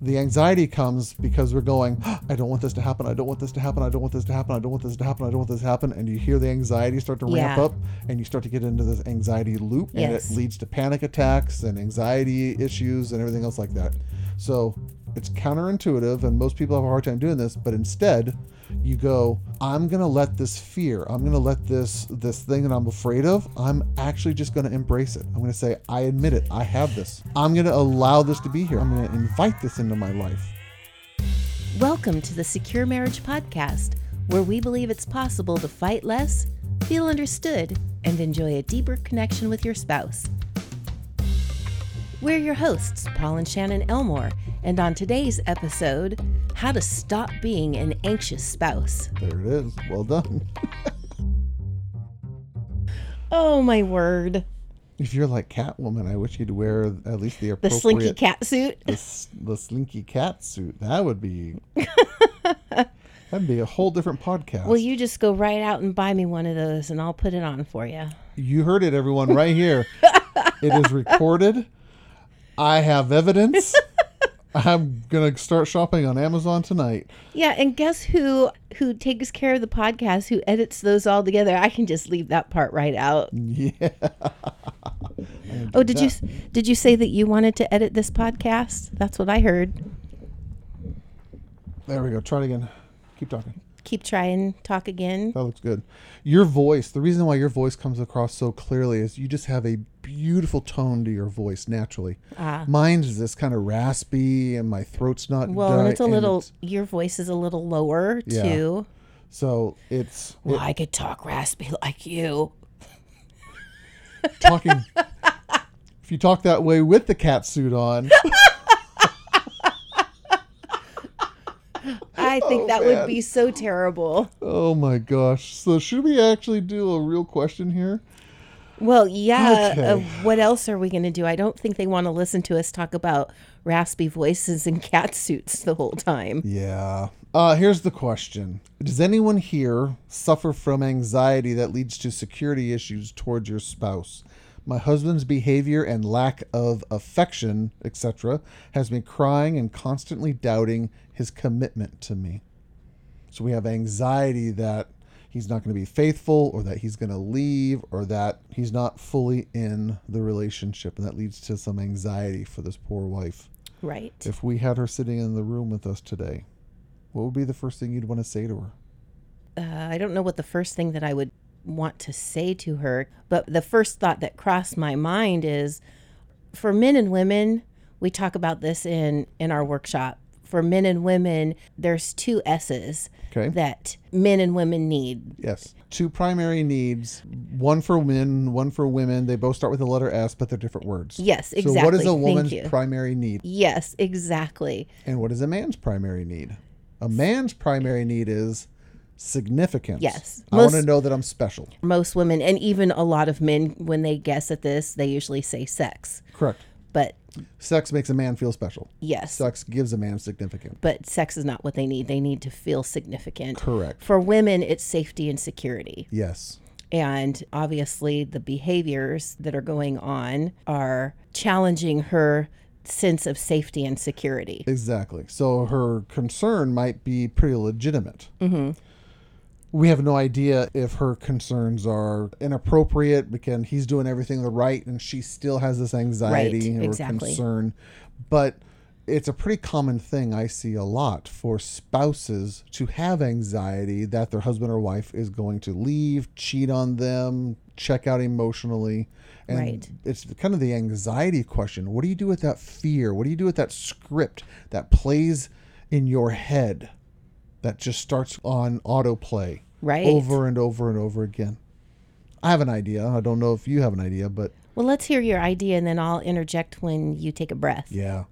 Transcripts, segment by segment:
The anxiety comes because we're going, ah, I don't want this to happen. I don't want this to happen. I don't want this to happen. I don't want this to happen. I don't want this to happen. And you hear the anxiety start to ramp Yeah. up and you start to get into this anxiety loop and Yes. it leads to panic attacks and anxiety issues and everything else like that. So it's counterintuitive and most people have a hard time doing this, but instead you go, I'm gonna let this fear, I'm gonna let this this thing that I'm afraid of, I'm actually just gonna embrace it. I'm gonna say, I admit it, I have this. I'm gonna allow this to be here. I'm gonna invite this into my life. Welcome to the Secure Marriage Podcast, where we believe it's possible to fight less, feel understood, and enjoy a deeper connection with your spouse. We're your hosts, Paul and Shannon Elmore, and on today's episode, how to stop being an anxious spouse. There it is. Well done. Oh my word. If you're like Catwoman, I wish you'd wear at least the appropriate The slinky cat suit. the, the slinky cat suit. That would be that'd be a whole different podcast. Well, you just go right out and buy me one of those and I'll put it on for you. You heard it, everyone, right here. it is recorded. I have evidence. I'm gonna start shopping on Amazon tonight. Yeah, and guess who who takes care of the podcast, who edits those all together? I can just leave that part right out. Yeah. Oh, did you did you say that you wanted to edit this podcast? That's what I heard. There we go. Try it again. Keep talking. Keep trying, talk again. That looks good. Your voice, the reason why your voice comes across so clearly is you just have a beautiful tone to your voice naturally. Ah. Mine's this kind of raspy and my throat's not Well, and it's a little. Your voice is a little lower Yeah. too. so it's Well, I could talk raspy like you. talking if you talk that way with the cat suit on I think Oh, that man. would be so terrible. oh my gosh so should we actually do a real question here Well, yeah. Okay. Uh, what else are we going to do? I don't think they want to listen to us talk about raspy voices and cat suits the whole time. yeah uh here's the question does anyone here suffer from anxiety that leads to security issues towards your spouse my husband's behavior and lack of affection etc has me crying and constantly doubting his commitment to me So we have anxiety that he's not going to be faithful or that he's going to leave or that he's not fully in the relationship. And that leads to some anxiety for this poor wife. Right. If we had her sitting in the room with us today, what would be the first thing you'd want to say to her? uh, I don't know what the first thing that I would want to say to her, but the first thought that crossed my mind is for men and women, we talk about this in in our workshop. For men and women, there's two S's Okay. that men and women need. Yes. Two primary needs, one for men, one for women. They both start with the letter S, but they're different words. Yes, exactly. So what is a woman's primary need? Yes, exactly. And what is a man's primary need? A man's primary need is significance. Yes. I want to know that I'm special. Most women and even a lot of men when they guess at this, they usually say sex. Correct. But Sex makes a man feel special. yes, Sex gives a man significance. but sex is not what they need. They need to feel significant. Correct. For women, it's safety and security. Yes. And obviously, the behaviors that are going on are challenging her sense of safety and security. Exactly. So her concern might be pretty legitimate. Mm-hmm. We have no idea if her concerns are inappropriate because he's doing everything the right and she still has this anxiety Right, or exactly. concern. But it's a pretty common thing I see a lot for spouses to have anxiety that their husband or wife is going to leave, cheat on them, check out emotionally. And Right. it's kind of the anxiety question. What do you do with that fear? What do you do with that script that plays in your head that just starts on autoplay Right. over and over and over again? I have an idea. I don't know if you have an idea, but Well, let's hear your idea and then I'll interject when you take a breath. yeah.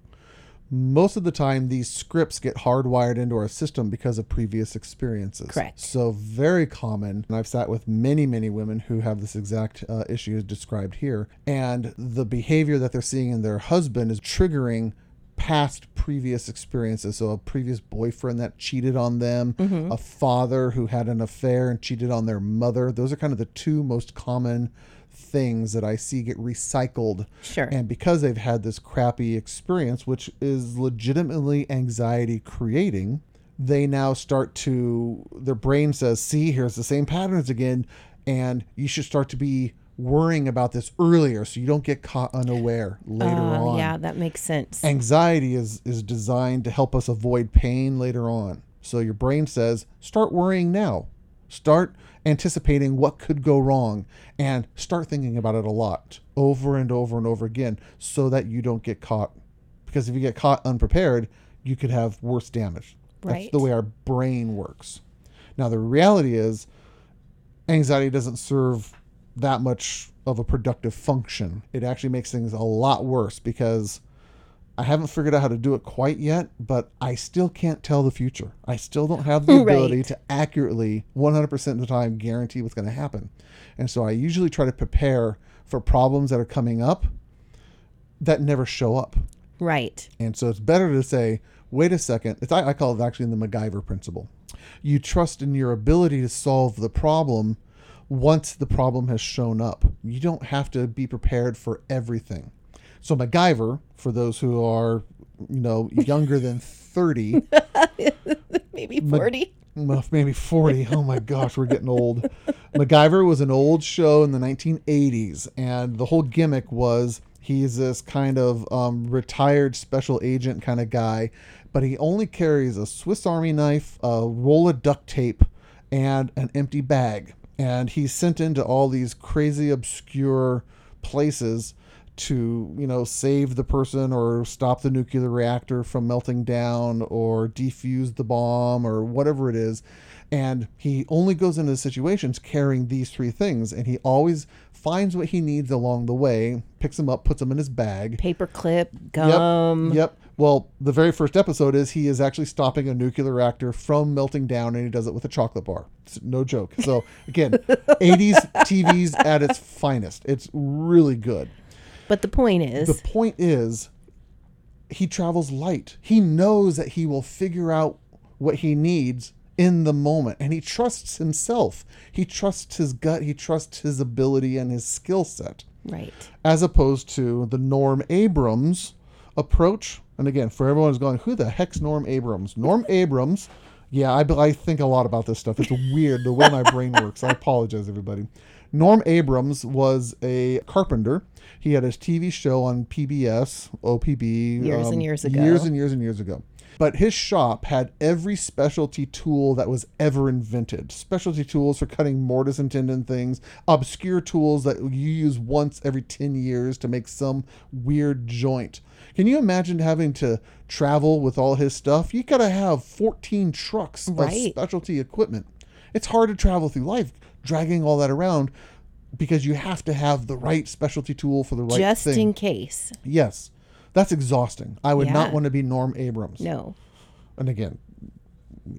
Most of the time, these scripts get hardwired into our system because of previous experiences. Correct. So, very common. And I've sat with many, many women who have this exact uh, issue described here. And the behavior that they're seeing in their husband is triggering past previous experiences. So, a previous boyfriend that cheated on them, Mm-hmm. a father who had an affair and cheated on their mother. Those are kind of the two most common things that I see get recycled. Sure. And because they've had this crappy experience, which is legitimately anxiety creating, they now start to, their brain says, see, here's the same patterns again. And you should start to be worrying about this earlier so you don't get caught unaware later Uh, on. yeah, that makes sense. Anxiety is, is designed to help us avoid pain later on. So your brain says, start worrying now. Start anticipating what could go wrong and start thinking about it a lot over and over and over again so that you don't get caught. Because if you get caught unprepared, you could have worse damage. That's Right. the way our brain works. Now, the reality is, anxiety doesn't serve that much of a productive function. It actually makes things a lot worse because I haven't figured out how to do it quite yet, but I still can't tell the future. I still don't have the Right. ability to accurately, 100% of the time, guarantee what's going to happen. And so I usually try to prepare for problems that are coming up that never show up. right. And so it's better to say, wait a second. It's, I, I call it actually the MacGyver principle. You trust in your ability to solve the problem once the problem has shown up. You don't have to be prepared for everything. So MacGyver, for those who are, you know, younger than 30, Maybe 40. well, maybe 40. Oh my gosh, we're getting old. MacGyver was an old show in the 1980s, and the whole gimmick was he's this kind of um, retired special agent kind of guy, but he only carries a Swiss Army knife, a roll of duct tape, and an empty bag. And he's sent into all these crazy, obscure places to you know save the person or stop the nuclear reactor from melting down or defuse the bomb or whatever it is and he only goes into situations carrying these three things and he always finds what he needs along the way picks them up puts them in his bag Paper clip, Yep, gum. Yep. Well, the very first episode is he is actually stopping a nuclear reactor from melting down, and he does it with a chocolate bar. It's no joke. So again, 80s TVs at its finest. It's really good. But the point is, The point is, he travels light. He knows that he will figure out what he needs in the moment, and he trusts himself. He trusts his gut. He trusts his ability and his skill set right. as opposed to the Norm Abrams approach. And again, for everyone who's going, who the heck's Norm Abrams? Norm Abrams, yeah, I, I think a lot about this stuff. It's weird the way my brain works. I apologize, everybody. Norm Abrams was a carpenter. He had his TV show on PBS, OPB, Years and um, years ago. Years and years and years ago. But his shop had every specialty tool that was ever invented. Specialty tools for cutting mortise and tendon things, obscure tools that you use once every 10 years to make some weird joint. Can you imagine having to travel with all his stuff? You got to have 14 trucks of specialty equipment. It's hard to travel through life dragging all that around because you have to have the right specialty tool for the right Just thing. in case. yes. That's exhausting. I would not want to be Norm Abrams. No. And again,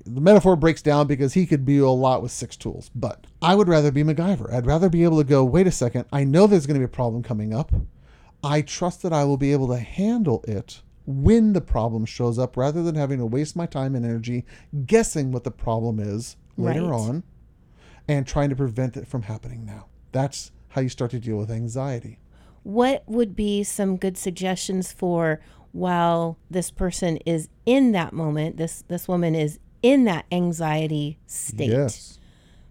the metaphor breaks down because he could be a lot with six tools. But I would rather be MacGyver. I'd rather be able to go, wait a second, I know there's going to be a problem coming up. I trust that I will be able to handle it when the problem shows up rather than having to waste my time and energy guessing what the problem is later Right. on and trying to prevent it from happening now. That's how you start to deal with anxiety. What would be some good suggestions for while this person is in that moment, this this woman is in that anxiety state? Yes.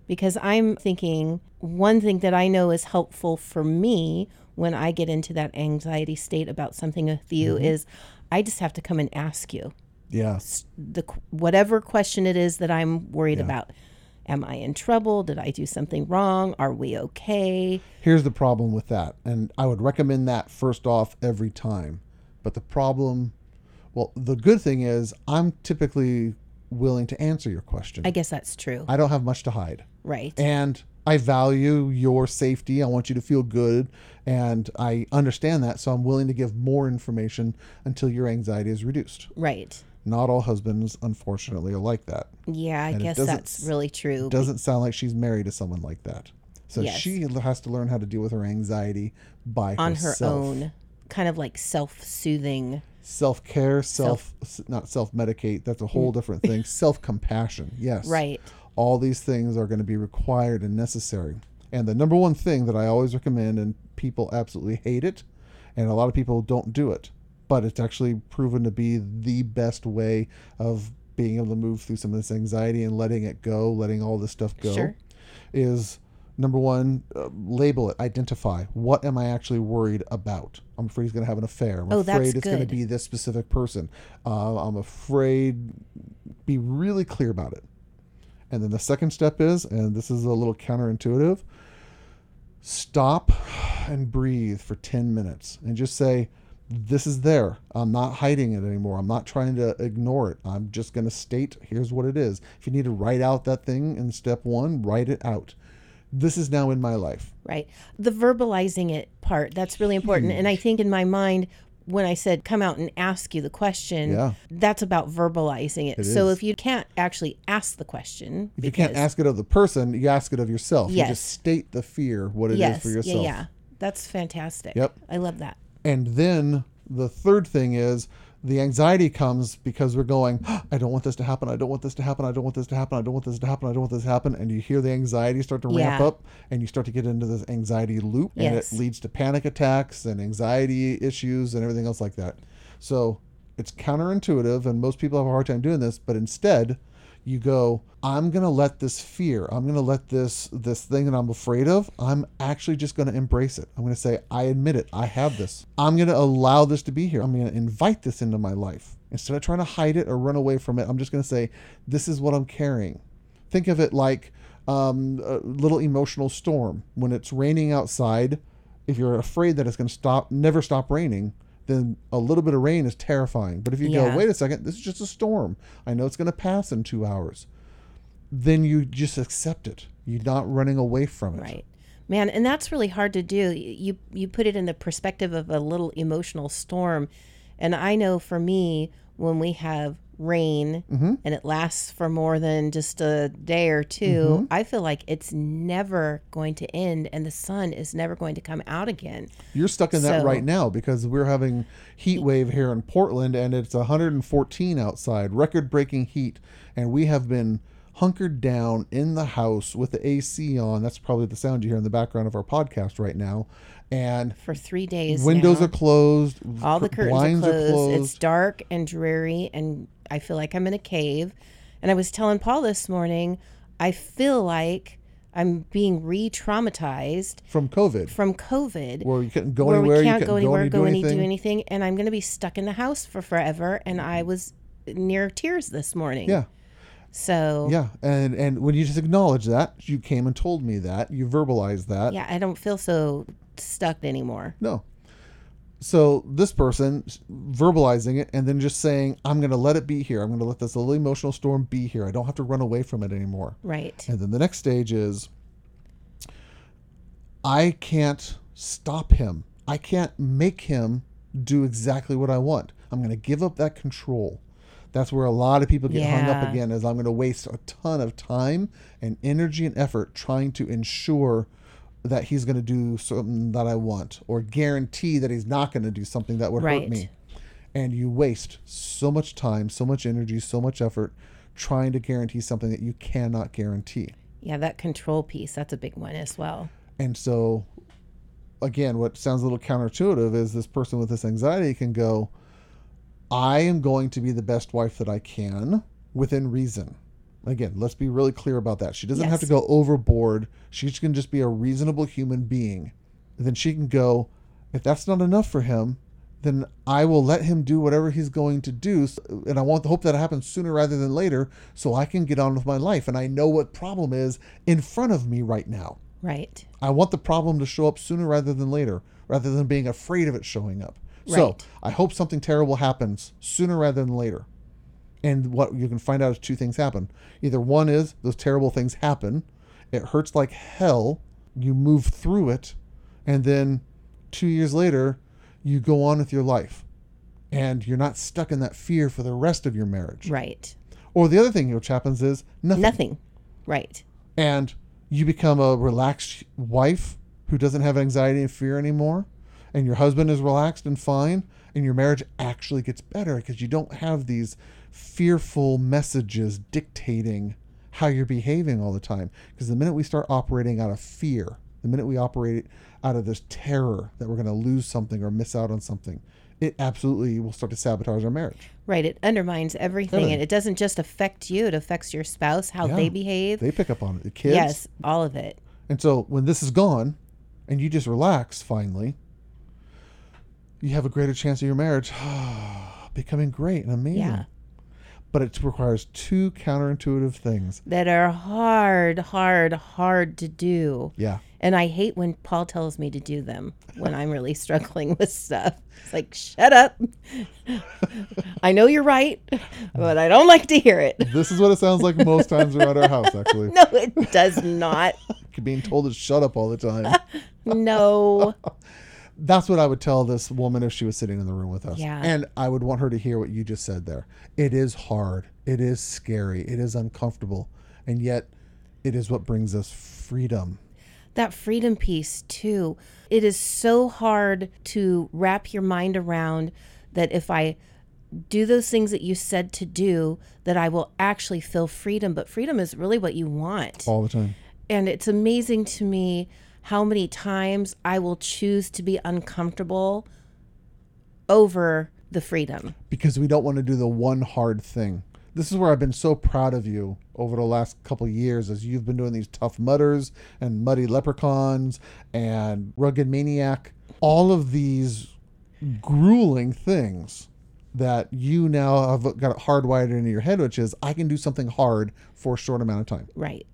Because I'm thinking one thing that I know is helpful for me when I get into that anxiety state about something with you Mm-hmm. is I just have to come and ask you Yeah. the whatever question it is that I'm worried about. Am I in trouble? Did I do something wrong? Are we okay? Here's the problem with that. And I would recommend that first off every time. But the problem, well, the good thing is I'm typically willing to answer your question. I guess that's true. I don't have much to hide. right. And I value your safety. I want you to feel good. And I understand that. So I'm willing to give more information until your anxiety is reduced. right. Not all husbands, unfortunately, are like that. Yeah, I And guess that's really true. Doesn't sound like she's married to someone like that. So Yes. she has to learn how to deal with her anxiety by on her own, kind of like self-soothing. self care, self, s not self medicate. That's a whole mm. different thing. Self compassion, yes. Right. All these things are going to be required and necessary. And the number one thing that I always recommend, and people absolutely hate it, and a lot of people don't do it, but it's actually proven to be the best way of being able to move through some of this anxiety and letting it go, letting all this stuff go, Sure. is number one, uh, label it, identify. What am I actually worried about? I'm afraid he's going to have an affair. I'm Oh, that's afraid it's going to be this specific person. Uh, I'm afraid. Be really clear about it. And then the second step is, and this is a little counterintuitive, stop and breathe for 10 minutes and just say, This is there. I'm not hiding it anymore. I'm not trying to ignore it. I'm just going to state, here's what it is. If you need to write out that thing in step one, write it out. This is now in my life. Right. The verbalizing it part, that's really important. And I think in my mind, when I said come out and ask you the question, Yeah. that's about verbalizing it. It so is. if you can't actually ask the question, If you can't ask it of the person, you ask it of yourself. You Yes. just state the fear, what it is yes, for yourself. yeah, yeah, that's fantastic. Yep. I love that. And then the third thing is the anxiety comes because we're going, I don't want this to happen. I don't want this to happen. I don't want this to happen. I don't want this to happen. I don't want this to happen. And you hear the anxiety start to ramp Yeah. up and you start to get into this anxiety loop and Yes. it leads to panic attacks and anxiety issues and everything else like that. So it's counterintuitive and most people have a hard time doing this, but instead you go, I'm gonna let this fear, I'm gonna let this this thing that I'm afraid of, I'm actually just gonna embrace it. I'm gonna say, I admit it, I have this. I'm gonna allow this to be here. I'm gonna invite this into my life. Instead of trying to hide it or run away from it, I'm just gonna say, This is what I'm carrying. Think of it like um, a little emotional storm. When it's raining outside, if you're afraid that it's gonna stop, never stop raining, then a little bit of rain is terrifying. But if you Yeah. go, wait a second, this is just a storm. I know it's going to pass in two hours. Then you just accept it. You're not running away from it. Right. Man, and that's really hard to do. You you put it in the perspective of a little emotional storm. And I know for me, when we have rain Mm-hmm. and it lasts for more than just a day or 2 Mm-hmm. I feel like it's never going to end and the sun is never going to come out again. You're stuck in that right now because we're having heat wave here in Portland and it's 114 outside, record breaking heat, and we have been hunkered down in the house with the AC on. That's probably the sound you hear in the background of our podcast right now. And For three days. windows now. are closed, all the curtains blinds are closed. are It's dark and dreary, and I feel like I'm in a cave. And I was telling Paul this morning, I feel like I'm being re-traumatized from COVID, from COVID, where you couldn't go where anywhere, we you can't go anywhere, any- go any, do anything. anything, and I'm going to be stuck in the house for forever. And I was near tears this morning. Yeah. So Yeah, and and when you just acknowledge that, you came and told me that, you verbalized that. yeah, I don't feel so stuck anymore. No. So this person verbalizing it and then just saying, "I'm going to let it be here. I'm going to let this little emotional storm be here. I don't have to run away from it anymore." Right. And then the next stage is, I can't stop him. I can't make him do exactly what I want. I'm going to give up that control. That's where a lot of people get hung up again. Is I'm going to waste a ton of time and energy and effort trying to ensure that he's going to do something that I want, or guarantee that he's not going to do something that would hurt me. And you waste so much time, so much energy, so much effort trying to guarantee something that you cannot guarantee. Yeah, that control piece, that's a big one as well. And so, again, what sounds a little counterintuitive is this person with this anxiety can go, I am going to be the best wife that I can within reason. Again, let's be really clear about that. She doesn't have to go overboard. She can just be a reasonable human being. And then she can go, if that's not enough for him, then I will let him do whatever he's going to do. And I want to hope that it happens sooner rather than later so I can get on with my life. And I know what problem is in front of me right now. Right. I want the problem to show up sooner rather than later, rather than being afraid of it showing up. Right. So I hope something terrible happens sooner rather than later. And what you can find out is two things happen. Either one is those terrible things happen, it hurts like hell, you move through it, and then two years later, you go on with your life. And you're not stuck in that fear for the rest of your marriage. Right. Or the other thing which happens is nothing Nothing. Right. and you become a relaxed wife who doesn't have anxiety and fear anymore and your husband is relaxed and fine and your marriage actually gets better because you don't have these fearful messages dictating how you're behaving all the time. Because the minute we start operating out of fear, the minute we operate out of this terror that we're going to lose something or miss out on something, it absolutely will start to sabotage our marriage. Right. It undermines everything. And it doesn't just affect you, it affects your spouse, how Yeah. they behave. They pick up on it. The kids. yes, all of it. And so when this is gone and you just relax finally, you have a greater chance of your marriage becoming great and amazing. Yeah. But it requires two counterintuitive things. That are hard, hard, hard to do. Yeah. And I hate when Paul tells me to do them when I'm really struggling with stuff. It's like, shut up. I know you're right, but I don't like to hear it. This is what it sounds like most times around our house, actually. No, it does not. Being told to shut up all the time. No. That's what I would tell this woman if she was sitting in the room with us. Yeah. And I would want her to hear what you just said there. It is hard. It is scary. It is uncomfortable. And yet, it is what brings us freedom. that freedom piece too it is so hard to wrap your mind around that if i do those things that you said to do that i will actually feel freedom but freedom is really what you want all the time. and it's amazing to me how many times i will choose to be uncomfortable over the freedom. Because we don't want to do the one hard thing. This is where I've been so proud of you over the last couple of years as you've been doing these Tough Mudders and muddy leprechauns and rugged maniac, all of these grueling things that you now have got it hardwired into your head, which is I can do something hard for a short amount of time. Right.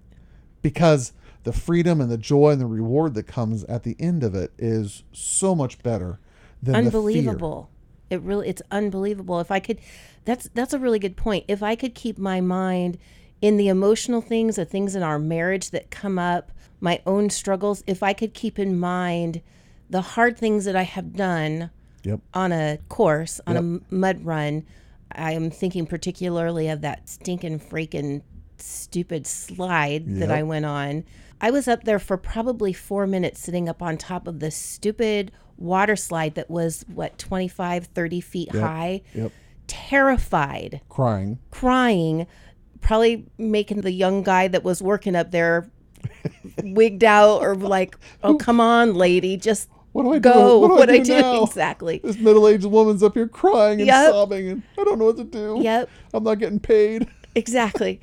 Because the freedom and the joy and the reward that comes at the end of it is so much better than the fear. unbelievable it really it's unbelievable if i could that's that's a really good point if i could keep my mind in the emotional things the things in our marriage that come up my own struggles if i could keep in mind the hard things that i have done Yep. on a course on a Yep. m- mud run i am thinking particularly of that stinking freaking stupid slide that i went on i was up there for probably four minutes sitting up on top of this stupid water slide that was what 25 30 feet high Yep. terrified Crying. crying probably making the young guy that was working up there wigged out or like oh come on lady just What do I do? go What do I do do exactly This middle-aged woman's up here crying and Yep. sobbing, and I don't know what to do. Yep. I'm not getting paid. exactly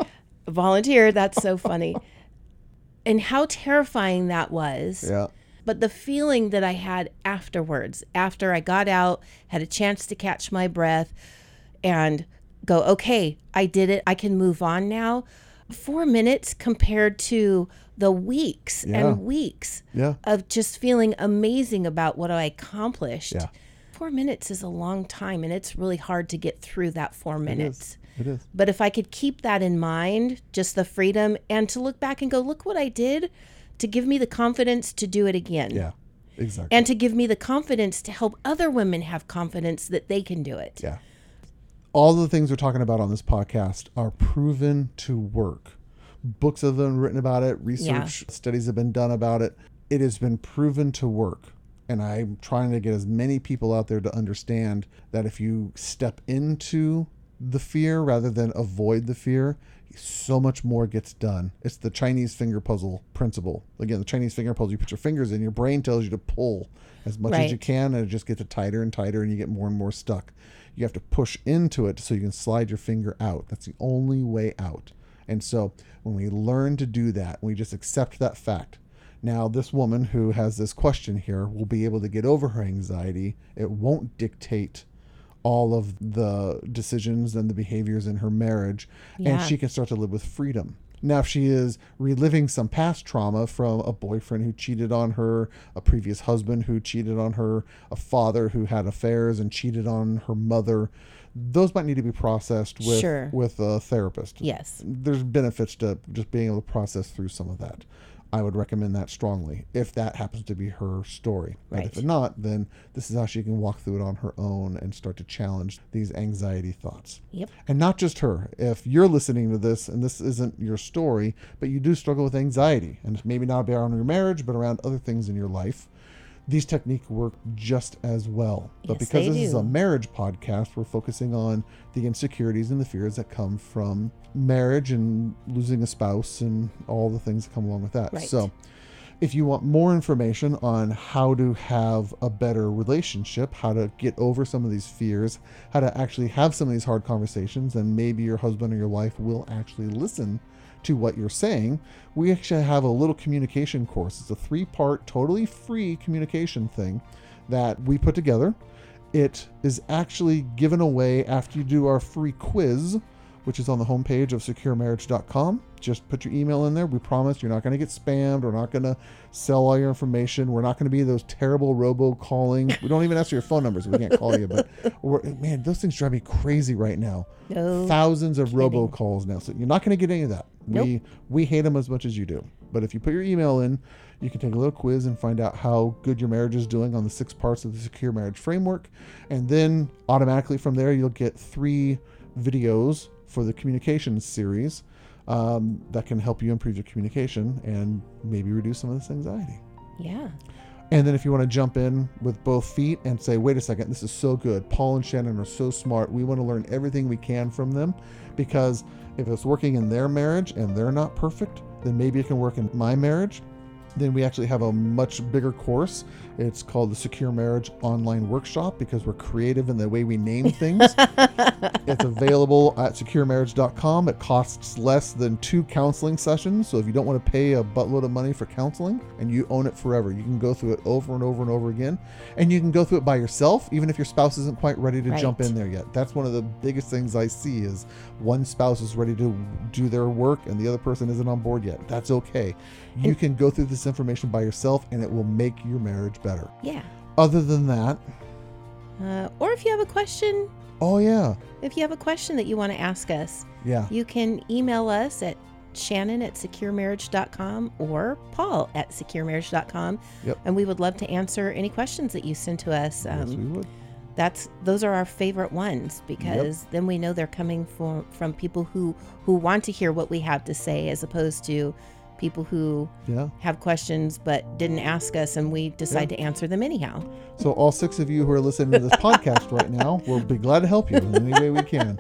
volunteer that's so funny and how terrifying that was Yeah. but the feeling that I had afterwards, after I got out, had a chance to catch my breath and go, okay, I did it. I can move on now. Four minutes compared to the weeks Yeah. and weeks Yeah. of just feeling amazing about what I accomplished. Yeah. Four minutes is a long time, and it's really hard to get through that four minutes. It is. But if I could keep that in mind, just the freedom, and to look back and go, look what I did, to give me the confidence to do it again. Yeah. Exactly. And to give me the confidence to help other women have confidence that they can do it. yeah. All the things we're talking about on this podcast are proven to work. Books have been written about it, research studies have been done about it. It has been proven to work. And I'm trying to get as many people out there to understand that if you step into the fear rather than avoid the fear, so much more gets done. It's the Chinese finger puzzle principle. Again, the Chinese finger puzzle, you put your fingers in, your brain tells you to pull as much as you can, and it just gets tighter and tighter, and you get more and more stuck. You have to push into it so you can slide your finger out. That's the only way out. And so when we learn to do that, we just accept that fact. Now, this woman who has this question here will be able to get over her anxiety. It won't dictate all of the decisions and the behaviors in her marriage, and she can start to live with freedom. Now, if she is reliving some past trauma from a boyfriend who cheated on her, a previous husband who cheated on her, a father who had affairs and cheated on her mother, those might need to be processed with Sure. with a therapist Yes. there's benefits to just being able to process through some of that. I would recommend that strongly if that happens to be her story. And if not, then this is how she can walk through it on her own and start to challenge these anxiety thoughts. Yep. And not just her. If you're listening to this and this isn't your story, but you do struggle with anxiety, and maybe not around your marriage, but around other things in your life, these techniques work just as well. But Yes, because this is a marriage podcast, we're focusing on the insecurities and the fears that come from marriage and losing a spouse and all the things that come along with that. Right. So, if you want more information on how to have a better relationship, how to get over some of these fears, how to actually have some of these hard conversations, and maybe your husband or your wife will actually listen to what you're saying, we actually have a little communication course. It's a three part, totally free communication thing that we put together. It is actually given away after you do our free quiz, which is on the homepage of securemarriage.com. Just put your email in there. We promise you're not going to get spammed. We're not going to sell all your information. We're not going to be those terrible robo calling. We don't even ask for your phone numbers. We can't call you. But we're, man, those things drive me crazy right now. No Thousands of robo calls now. So you're not going to get any of that. We we hate them as much as you do. But if you put your email in, you can take a little quiz and find out how good your marriage is doing on the six parts of the secure marriage framework. And then automatically from there, you'll get three videos for the communications series um, that can help you improve your communication and maybe reduce some of this anxiety. Yeah. And then if you want to jump in with both feet and say, wait a second, this is so good. Paul and Shannon are so smart. We want to learn everything we can from them because if it's working in their marriage and they're not perfect, then maybe it can work in my marriage. Then we actually have a much bigger course. It's called the Secure Marriage Online Workshop because we're creative in the way we name things. it's available at securemarriage.com. It costs less than two counseling sessions. So if you don't want to pay a buttload of money for counseling and you own it forever, you can go through it over and over and over again. And you can go through it by yourself, even if your spouse isn't quite ready to jump in there yet. That's one of the biggest things I see is one spouse is ready to do their work and the other person isn't on board yet. That's okay. You can go through this information by yourself and it will make your marriage better. Yeah. Other than that, Uh, or if you have a question, oh yeah. if you have a question that you want to ask us, Yeah. you can email us at shannon at securemarriage.com or paul at securemarriage.com. Yep. And we would love to answer any questions that you send to us. yes, we Um, would. that's those are our favorite ones because then we know they're coming from from people who who want to hear what we have to say as opposed to people who Yeah. have questions but didn't ask us and we decide to answer them anyhow. So all six of you who are listening to this podcast right now, we'll be glad to help you in any way we can.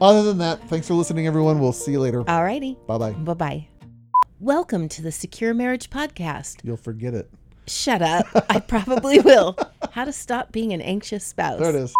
Other than that, thanks for listening, everyone. We'll see you later. All righty. Bye bye. Bye bye. Welcome to the Secure Marriage Podcast. You'll forget it. Shut up. I probably will. How to stop being an anxious spouse. There it is.